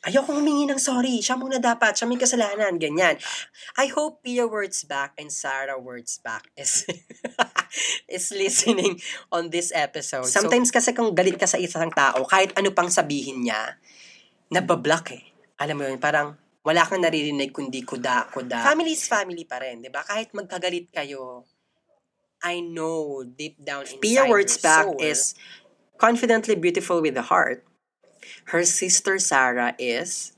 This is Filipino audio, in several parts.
Ayoko humingi ng sorry. Siya muna dapat. Siya may kasalanan. Ganyan. I hope Pia Words Back and Sarah Words Back is is listening on this episode. Sometimes kasi kung galit ka sa isang tao, kahit ano pang sabihin niya, nabablock eh. Alam mo yun, parang wala kang naririnig kundi kuda, kuda. Family is family pa rin, di ba? Kahit magkagalit kayo, I know deep down inside Pia Words Back soul, is confidently beautiful with the heart. Her sister Sarah is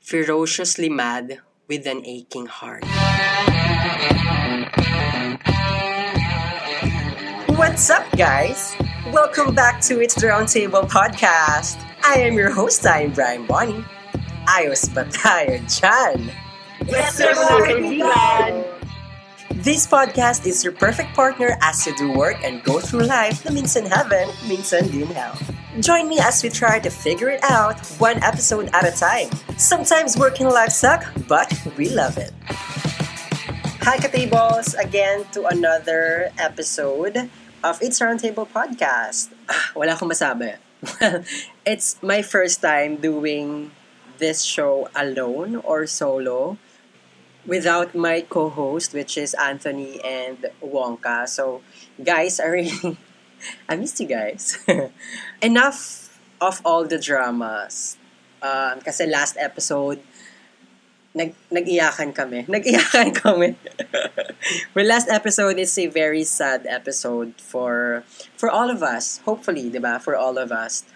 ferociously mad with an aching heart. What's up, guys? Welcome back to It's the Roundtable podcast. I am your host, I'm Brian Bonnie. Ayos ba tayo dyan? Yes, sir! This podcast is your perfect partner as you do work and go through life na minsan heaven, minsan din hell. Join me as we try to figure it out one episode at a time. Sometimes working life suck, but we love it. Hi, Katables! Again to another episode of It's Roundtable Podcast. Ah, wala akong masabi. it's my first time doing this show alone or solo without my co-host, which is Anthony and Wonka. So, guys, I really, I missed you guys. Enough of all the dramas. Um, kasi last episode, nag nag-iyakan kami. Nag-iyakan kami. well, last episode is a very sad episode for for all of us. Hopefully, 'di ba? For all of us.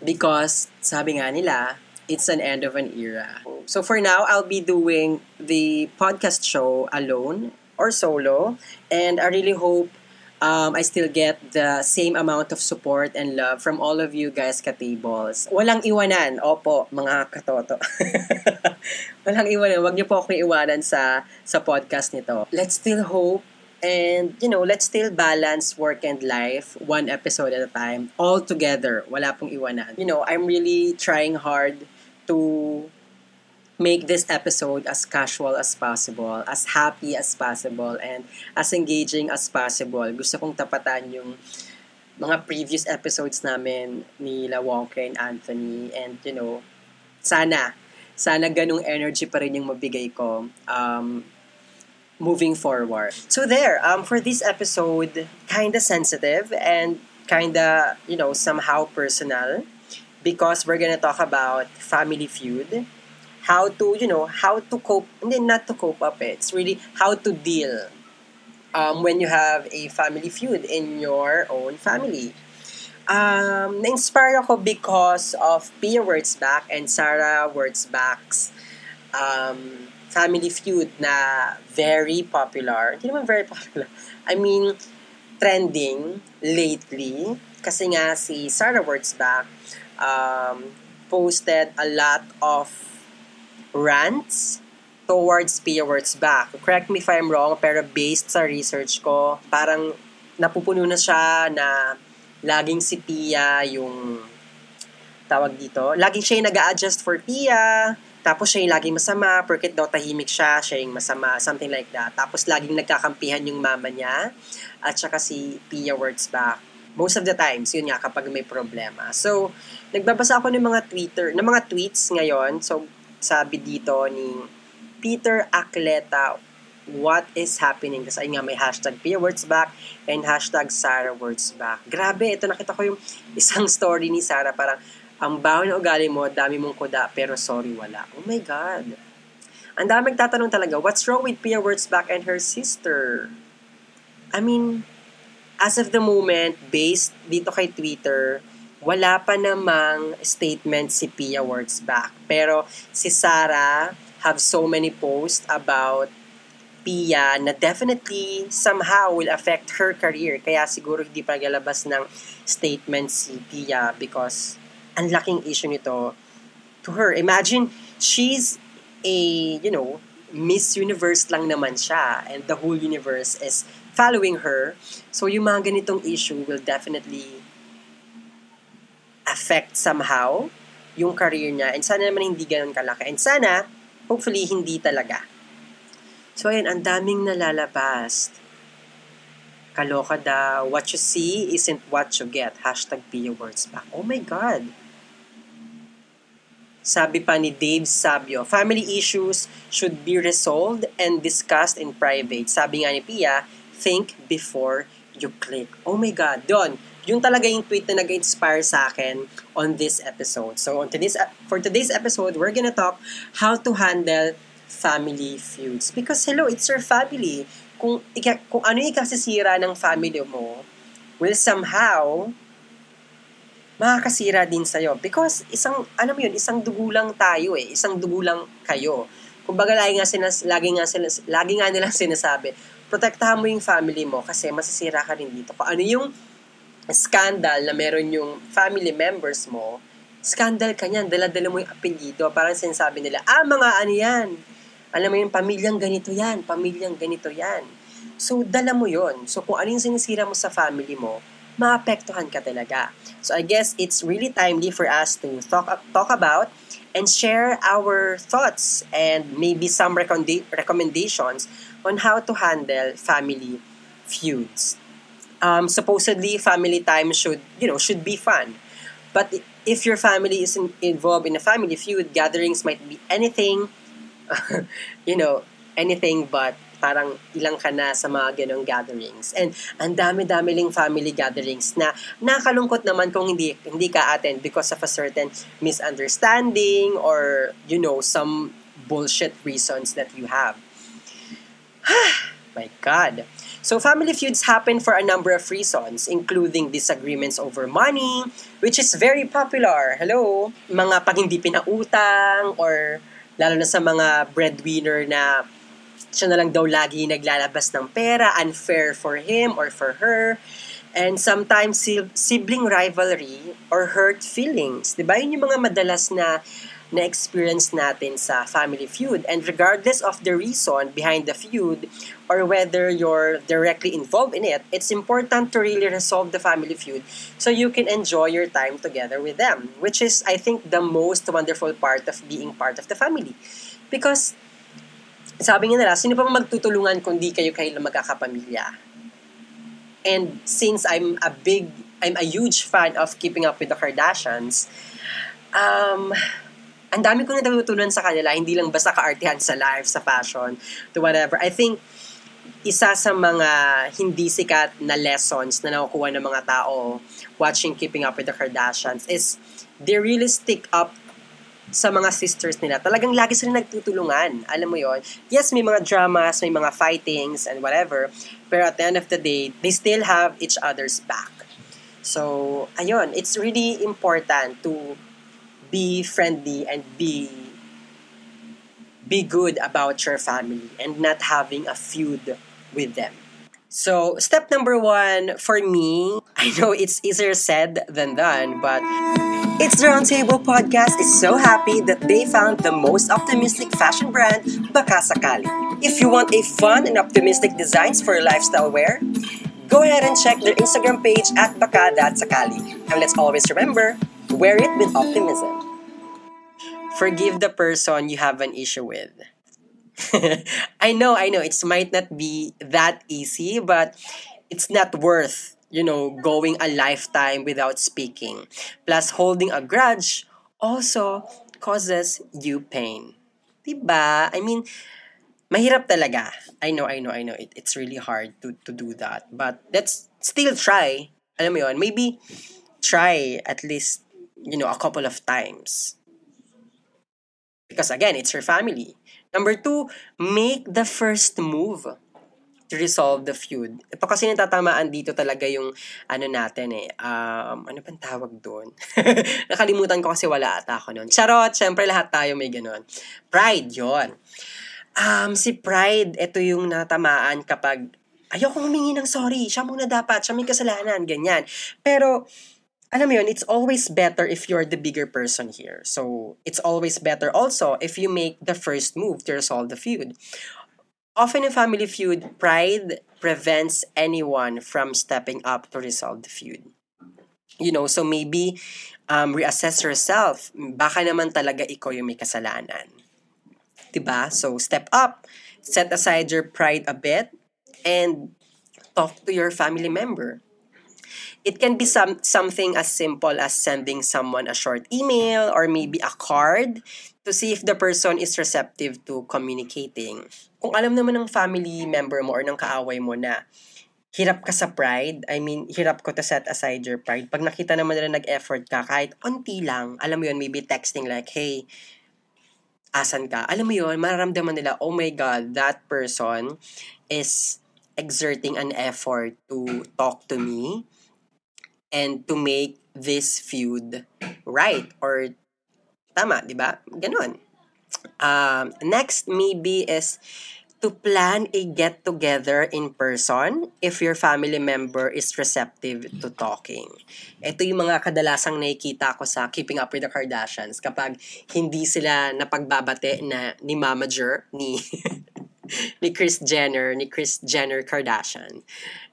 Because sabi nga nila, it's an end of an era. So for now, I'll be doing the podcast show alone or solo, and I really hope um, I still get the same amount of support and love from all of you guys katables. Walang iwanan, opo, mga katoto. Walang iwanan, wag niyo po akong iwanan sa, sa podcast nito. Let's still hope and, you know, let's still balance work and life one episode at a time, all together. Wala pong iwanan. You know, I'm really trying hard to make this episode as casual as possible, as happy as possible, and as engaging as possible. Gusto kong tapatan yung mga previous episodes namin ni La Wonka and Anthony. And, you know, sana, sana ganong energy pa rin yung mabigay ko um, moving forward. So there, um, for this episode, kinda sensitive and kinda, you know, somehow personal because we're gonna talk about family feud how to you know how to cope and then not to cope up eh. it's really how to deal um, when you have a family feud in your own family. Um, na-inspire ako because of Pia Wurtzbach and Sarah Wurtzbach's um, family feud na very popular. Hindi naman very popular. I mean trending lately. Kasi nga si Sarah Wurtzbach um, posted a lot of rants towards Pia Wurtzbach. Correct me if I'm wrong, pero based sa research ko, parang napupuno na siya na laging si Pia yung tawag dito. Laging siya yung nag adjust for Pia, tapos siya yung laging masama, porket daw tahimik siya, siya yung masama, something like that. Tapos laging nagkakampihan yung mama niya, at saka si Pia Wurtzbach. Most of the times, yun nga, kapag may problema. So, nagbabasa ako ng mga Twitter, ng mga tweets ngayon. So, sabi dito ni Peter Akleta, what is happening? Kasi nga may hashtag Pia Words Back and hashtag Sarah Words Back. Grabe, ito nakita ko yung isang story ni Sarah, parang, ang baho na ugali mo, dami mong kuda, pero sorry, wala. Oh my God. Ang dami magtatanong talaga, what's wrong with Pia Words Back and her sister? I mean, as of the moment, based dito kay Twitter, wala pa namang statement si Pia Words back. Pero si Sarah have so many posts about Pia na definitely somehow will affect her career. Kaya siguro hindi pa lalabas ng statement si Pia because ang laking issue nito to her. Imagine, she's a, you know, Miss Universe lang naman siya and the whole universe is following her. So yung mga ganitong issue will definitely affect somehow yung career niya. And sana naman hindi ganun kalaki. And sana, hopefully, hindi talaga. So, ayun, ang daming nalalabas. Kaloka daw. What you see isn't what you get. Hashtag Pia Words back. Oh my God. Sabi pa ni Dave Sabio, family issues should be resolved and discussed in private. Sabi nga ni Pia, think before you click. Oh my God, Don, yun talaga yung tweet na nag-inspire sa akin on this episode. So on today's, for today's episode, we're gonna talk how to handle family feuds. Because hello, it's your family. Kung, ika, kung ano yung ikasisira ng family mo, will somehow makakasira din sa'yo. Because isang, alam mo yun, isang dugo lang tayo eh. Isang dugo lang kayo. Kumbaga, lagi nga, sinas, lagi nga, sinas, lagi nga nilang sinasabi, protektahan mo yung family mo kasi masisira ka rin dito. Kung ano yung scandal na meron yung family members mo, scandal ka niyan, dala-dala mo yung apelyido. Parang sinasabi nila, ah, mga ano yan. Alam mo yung pamilyang ganito yan, pamilyang ganito yan. So, dala mo yon So, kung ano yung sinisira mo sa family mo, maapektuhan ka talaga. So I guess it's really timely for us to talk talk about and share our thoughts and maybe some recommenda- recommendations on how to handle family feuds. Um, supposedly, family time should you know should be fun, but if your family is in, involved in a family feud, gatherings might be anything, you know, anything but parang ilang ka na sa mga ganong gatherings. And ang dami-dami ling family gatherings na nakalungkot naman kung hindi hindi ka attend because of a certain misunderstanding or, you know, some bullshit reasons that you have. My God. So family feuds happen for a number of reasons, including disagreements over money, which is very popular. Hello? Mga pag hindi pinautang or lalo na sa mga breadwinner na siya na lang daw lagi naglalabas ng pera, unfair for him or for her. And sometimes sibling rivalry or hurt feelings. Di ba? Yun yung mga madalas na na-experience natin sa family feud. And regardless of the reason behind the feud or whether you're directly involved in it, it's important to really resolve the family feud so you can enjoy your time together with them, which is, I think, the most wonderful part of being part of the family. Because sabi nga nila, sino pa magtutulungan kung di kayo kayo magkakapamilya? And since I'm a big, I'm a huge fan of keeping up with the Kardashians, um, ang dami ko na natutunan sa kanila, hindi lang basta kaartihan sa life, sa fashion, to whatever. I think, isa sa mga hindi sikat na lessons na nakukuha ng mga tao watching Keeping Up with the Kardashians is they really stick up sa mga sisters nila, talagang lagi sila nagtutulungan. Alam mo yon Yes, may mga dramas, may mga fightings, and whatever. Pero at the end of the day, they still have each other's back. So, ayun, it's really important to be friendly and be be good about your family and not having a feud with them. So, step number one for me, I know it's easier said than done, but It's the Roundtable Podcast is so happy that they found the most optimistic fashion brand, Baka Sakali. If you want a fun and optimistic designs for your lifestyle wear, go ahead and check their Instagram page at Baka.Sakali. And let's always remember, wear it with optimism. Forgive the person you have an issue with. I know, I know, it might not be that easy, but it's not worth you know, going a lifetime without speaking. Plus, holding a grudge also causes you pain. Diba? I mean, mahirap talaga. I know, I know, I know. It, it's really hard to, to do that. But let's still try. Alam mo yun, maybe try at least, you know, a couple of times. Because again, it's your family. Number two, make the first move to resolve the feud. Ito kasi natatamaan dito talaga yung ano natin eh. Um, ano pang tawag doon? Nakalimutan ko kasi wala ata ako noon. Charot! Siyempre lahat tayo may ganun. Pride, yon Um, si Pride, ito yung natamaan kapag ayoko humingi ng sorry. Siya muna dapat. Siya may kasalanan. Ganyan. Pero, alam mo yun, it's always better if you're the bigger person here. So, it's always better also if you make the first move to resolve the feud. Often in family feud, pride prevents anyone from stepping up to resolve the feud. You know, so maybe um, reassess yourself. Baka naman talaga ikaw yung may kasalanan. Diba? So, step up. Set aside your pride a bit and talk to your family member. It can be some something as simple as sending someone a short email or maybe a card to see if the person is receptive to communicating. Kung alam naman ng family member mo or ng kaaway mo na hirap ka sa pride, I mean, hirap ko to set aside your pride. Pag nakita naman nila nag-effort ka, kahit onti lang, alam mo yun, maybe texting like, hey, asan ka? Alam mo yun, mararamdaman nila, oh my God, that person is exerting an effort to talk to me and to make this feud right or tama, di ba? Ganon. Um, next maybe is to plan a get together in person if your family member is receptive to talking. Ito yung mga kadalasang nakikita ko sa Keeping Up with the Kardashians kapag hindi sila napagbabate na ni mamager ni ni Chris Jenner, ni Chris Jenner Kardashian.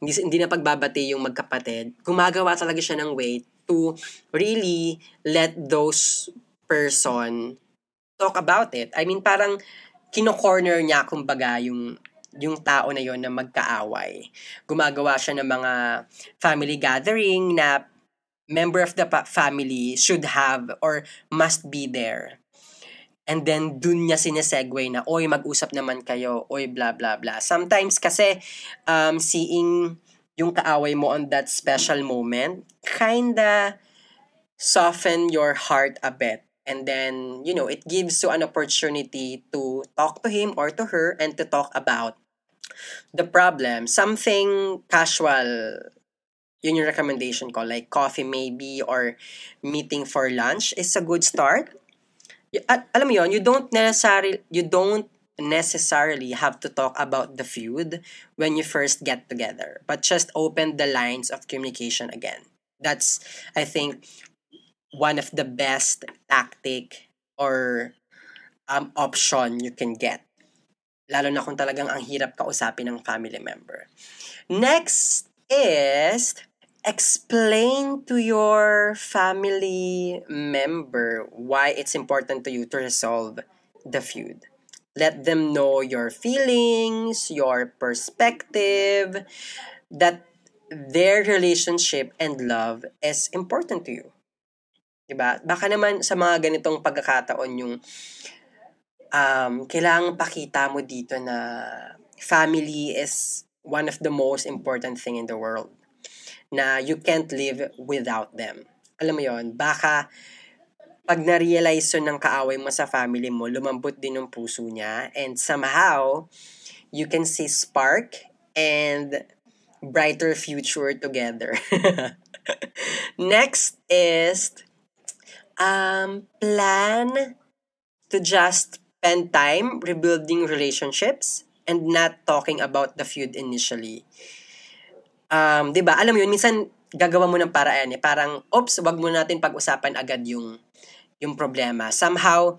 Hindi, hindi na pagbabati yung magkapatid. Gumagawa talaga siya ng way to really let those person talk about it. I mean, parang kino-corner niya kumbaga yung yung tao na yon na magkaaway. Gumagawa siya ng mga family gathering na member of the family should have or must be there. And then, dun niya sinesegue na, oy, mag-usap naman kayo, oy, blah, blah, blah. Sometimes kasi, um, seeing yung kaaway mo on that special moment, kinda soften your heart a bit. And then you know it gives you an opportunity to talk to him or to her and to talk about the problem. Something casual yun yung recommendation ko like coffee maybe or meeting for lunch is a good start alam mo yun you don't necessarily you don't necessarily have to talk about the feud when you first get together but just open the lines of communication again that's i think one of the best tactic or um, option you can get. Lalo na kung talagang ang hirap kausapin ng family member. Next is explain to your family member why it's important to you to resolve the feud. Let them know your feelings, your perspective, that their relationship and love is important to you. 'Di ba? Baka naman sa mga ganitong pagkakataon yung um, kailangang pakita mo dito na family is one of the most important thing in the world. Na you can't live without them. Alam mo yon baka pag na-realize yun ng kaaway mo sa family mo, lumambot din yung puso niya and somehow you can see spark and brighter future together. Next is um, plan to just spend time rebuilding relationships and not talking about the feud initially. Um, 'di ba? Alam mo 'yun, minsan gagawa mo ng paraan eh. Parang, oops, wag mo natin pag-usapan agad yung yung problema. Somehow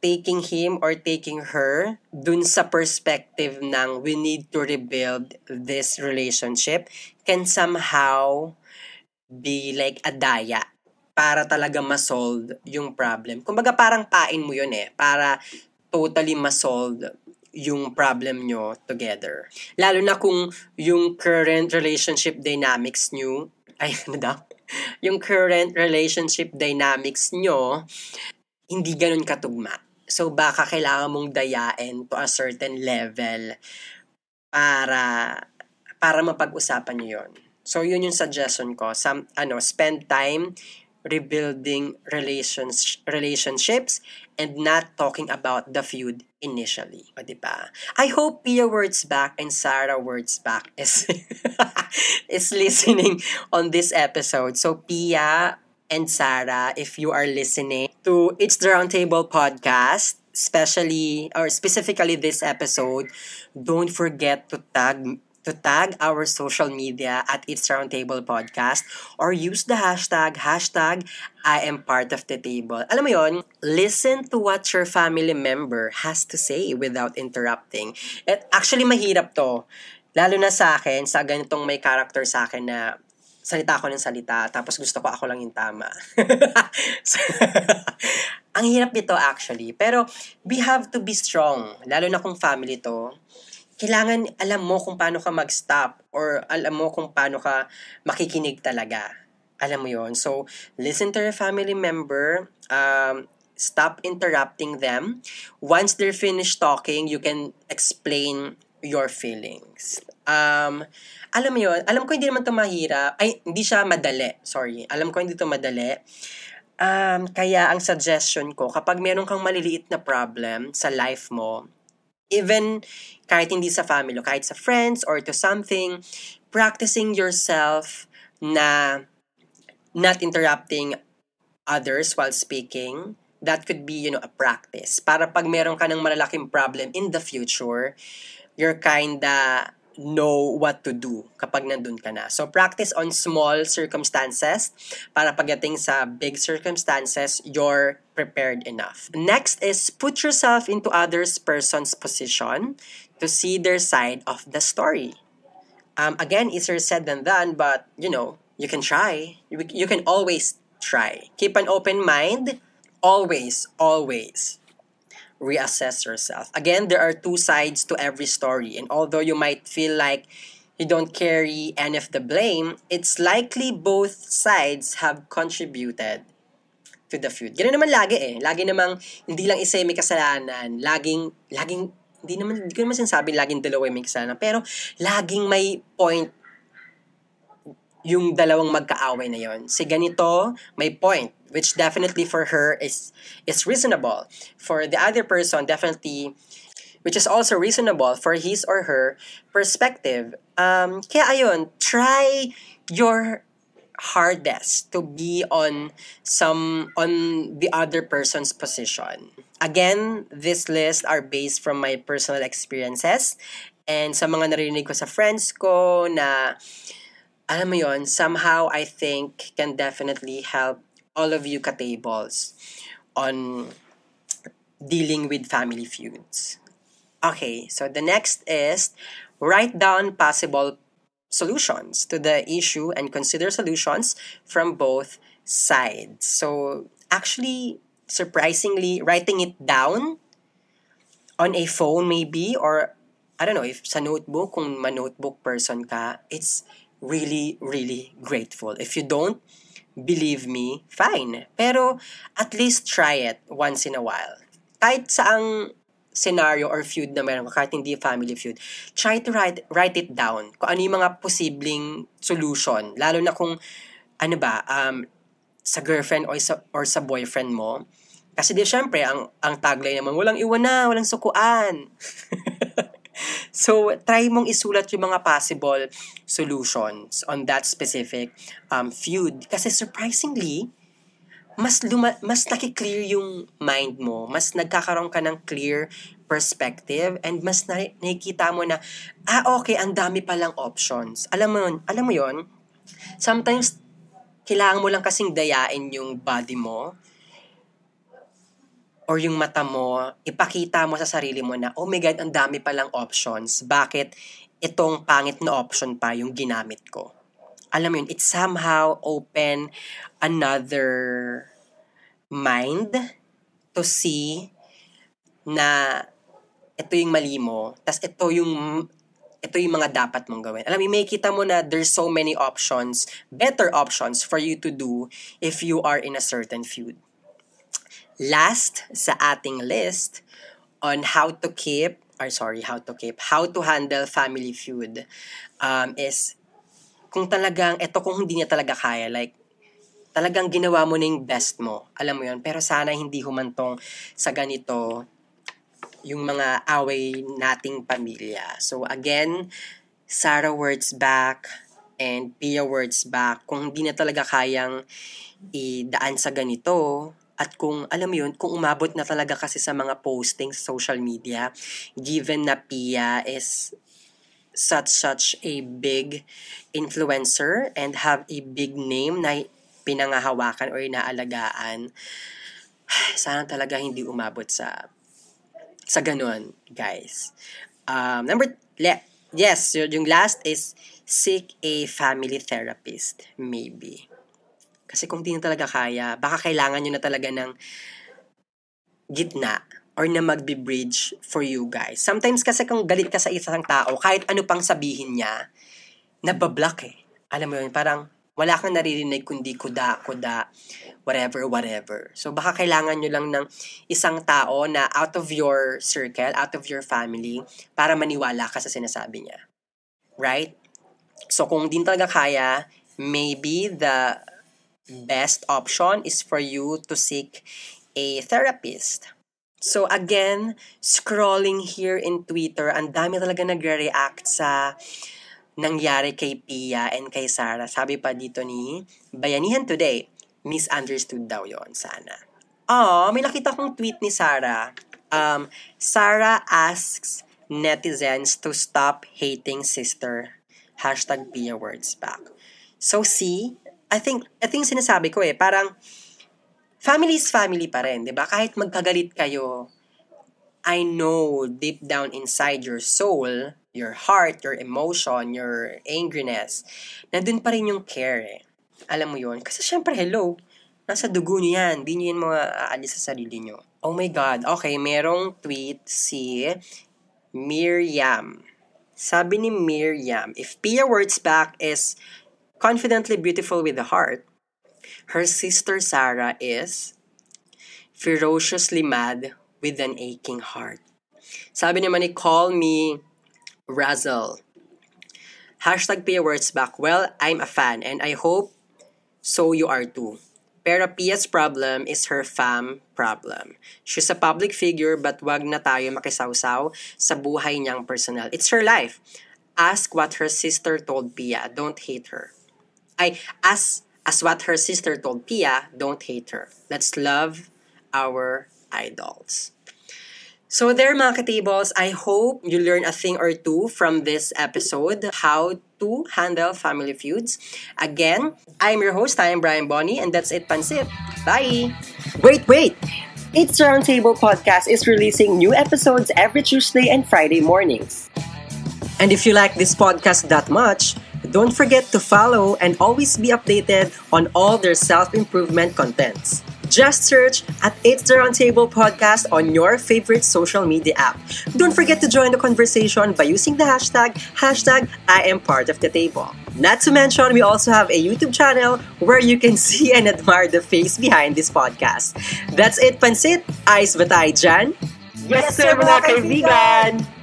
taking him or taking her dun sa perspective ng we need to rebuild this relationship can somehow be like a daya para talaga ma-solve yung problem. Kumbaga parang pain mo yun eh, para totally ma-solve yung problem nyo together. Lalo na kung yung current relationship dynamics nyo, ay ano daw? Yung current relationship dynamics nyo, hindi ganun katugma. So baka kailangan mong dayain to a certain level para para mapag-usapan niyo 'yon. So yun yung suggestion ko. Some ano, spend time rebuilding relations relationships and not talking about the feud initially. O, diba? I hope Pia Words Back and Sarah Words Back is is listening on this episode. So Pia and Sarah, if you are listening to It's the Roundtable podcast, especially or specifically this episode, don't forget to tag to tag our social media at It's Roundtable Podcast or use the hashtag, hashtag I am part of the table. Alam mo yon, listen to what your family member has to say without interrupting. At actually, mahirap to. Lalo na sa akin, sa ganitong may character sa akin na salita ako ng salita, tapos gusto ko ako lang yung tama. ang hirap nito actually. Pero we have to be strong. Lalo na kung family to kailangan alam mo kung paano ka mag-stop or alam mo kung paano ka makikinig talaga. Alam mo yon So, listen to your family member, um, stop interrupting them. Once they're finished talking, you can explain your feelings. Um, alam mo yon alam ko hindi naman ito mahirap. Ay, hindi siya madali. Sorry. Alam ko hindi ito madali. Um, kaya ang suggestion ko, kapag meron kang maliliit na problem sa life mo, even kahit hindi sa family, kahit sa friends or to something, practicing yourself na not interrupting others while speaking, that could be, you know, a practice. Para pag meron ka ng malalaking problem in the future, you're kinda know what to do kapag nandun ka na. So, practice on small circumstances para pagdating sa big circumstances, you're prepared enough. Next is put yourself into others person's position to see their side of the story. Um, again, easier said than done, but, you know, you can try. You, you can always try. Keep an open mind. Always, always reassess yourself. Again, there are two sides to every story. And although you might feel like you don't carry any of the blame, it's likely both sides have contributed to the feud. Ganun naman lagi eh. Lagi namang hindi lang isa may kasalanan. Laging, laging, hindi naman, hindi ko naman sinasabi laging dalawa may kasalanan. Pero laging may point yung dalawang magkaaway na yon. Si ganito, may point, which definitely for her is is reasonable. For the other person, definitely, which is also reasonable for his or her perspective. Um, kaya ayun, try your hardest to be on some on the other person's position. Again, this list are based from my personal experiences and sa mga narinig ko sa friends ko na alam mo yon somehow I think can definitely help all of you katables on dealing with family feuds. Okay, so the next is write down possible solutions to the issue and consider solutions from both sides. So actually, surprisingly, writing it down on a phone maybe or I don't know if sa notebook kung ma-notebook person ka, it's really, really grateful. If you don't believe me, fine. Pero at least try it once in a while. Kahit saang scenario or feud na meron kahit hindi family feud, try to write, write it down. Kung ano yung mga posibleng solution. Lalo na kung, ano ba, um, sa girlfriend or sa, or sa boyfriend mo. Kasi di syempre, ang, ang tagline naman, walang iwan na, walang sukuan. So, try mong isulat yung mga possible solutions on that specific um, feud. Kasi surprisingly, mas luma- mas nakiklear yung mind mo, mas nagkakaroon ka ng clear perspective and mas na- nakikita mo na ah okay, ang dami pa lang options. Alam mo yun, alam mo yun, sometimes kailangan mo lang kasing dayain yung body mo or yung mata mo, ipakita mo sa sarili mo na, oh my God, ang dami palang options. Bakit itong pangit na option pa yung ginamit ko? Alam mo yun, it somehow open another mind to see na ito yung mali mo, tas ito yung ito yung mga dapat mong gawin. Alam mo, may kita mo na there's so many options, better options for you to do if you are in a certain feud. Last sa ating list on how to keep, or sorry, how to keep, how to handle family feud um, is kung talagang, eto kung hindi niya talaga kaya, like, talagang ginawa mo na yung best mo. Alam mo yon Pero sana hindi humantong sa ganito yung mga away nating pamilya. So again, Sarah words back and Pia words back. Kung hindi na talaga kayang idaan sa ganito, at kung, alam mo yun, kung umabot na talaga kasi sa mga postings sa social media, given na Pia is such such a big influencer and have a big name na pinangahawakan or inaalagaan, sana talaga hindi umabot sa sa ganun, guys. Um, number, le, yes, yung last is seek a family therapist, maybe. Kasi kung di na talaga kaya, baka kailangan nyo na talaga ng gitna or na magbe-bridge for you guys. Sometimes kasi kung galit ka sa isang tao, kahit ano pang sabihin niya, nabablock eh. Alam mo yun, parang wala kang naririnig kundi kuda, kuda, whatever, whatever. So baka kailangan nyo lang ng isang tao na out of your circle, out of your family, para maniwala ka sa sinasabi niya. Right? So kung din talaga kaya, maybe the best option is for you to seek a therapist. So again, scrolling here in Twitter, ang dami talaga nagre-react sa nangyari kay Pia and kay Sarah. Sabi pa dito ni Bayanihan Today, misunderstood daw yon sana. Oh, may nakita kong tweet ni Sarah. Um, Sarah asks netizens to stop hating sister. Hashtag Pia words back. So see, I think, I think sinasabi ko eh, parang family is family pa rin, di ba? Kahit magkagalit kayo, I know deep down inside your soul, your heart, your emotion, your angriness, nandun pa rin yung care eh. Alam mo yon Kasi syempre, hello, nasa dugo niyo yan. Di niyo yan mga aalis sa sarili niyo. Oh my God. Okay, merong tweet si Miriam. Sabi ni Miriam, if Pia Words Back is confidently beautiful with the heart, her sister Sarah is ferociously mad with an aching heart. Sabi ni Call Me Razzle. Hashtag Pia Words Back. Well, I'm a fan and I hope so you are too. Pero Pia's problem is her fam problem. She's a public figure but wag na tayo makisawsaw sa buhay niyang personal. It's her life. Ask what her sister told Pia. Don't hate her. I as as what her sister told Pia, don't hate her. Let's love our idols. So there mga katables, I hope you learn a thing or two from this episode, how to handle family feuds. Again, I'm your host, I am Brian Bonnie, and that's it, Pansit. Bye! Wait, wait! It's Roundtable Podcast is releasing new episodes every Tuesday and Friday mornings. And if you like this podcast that much, don't forget to follow and always be updated on all their self-improvement contents. Just search at It's the Roundtable Podcast on your favorite social media app. Don't forget to join the conversation by using the hashtag, hashtag I am part of the table. Not to mention, we also have a YouTube channel where you can see and admire the face behind this podcast. That's it, Pansit. Ice Batay Jan. Yes, sir, mga kaibigan!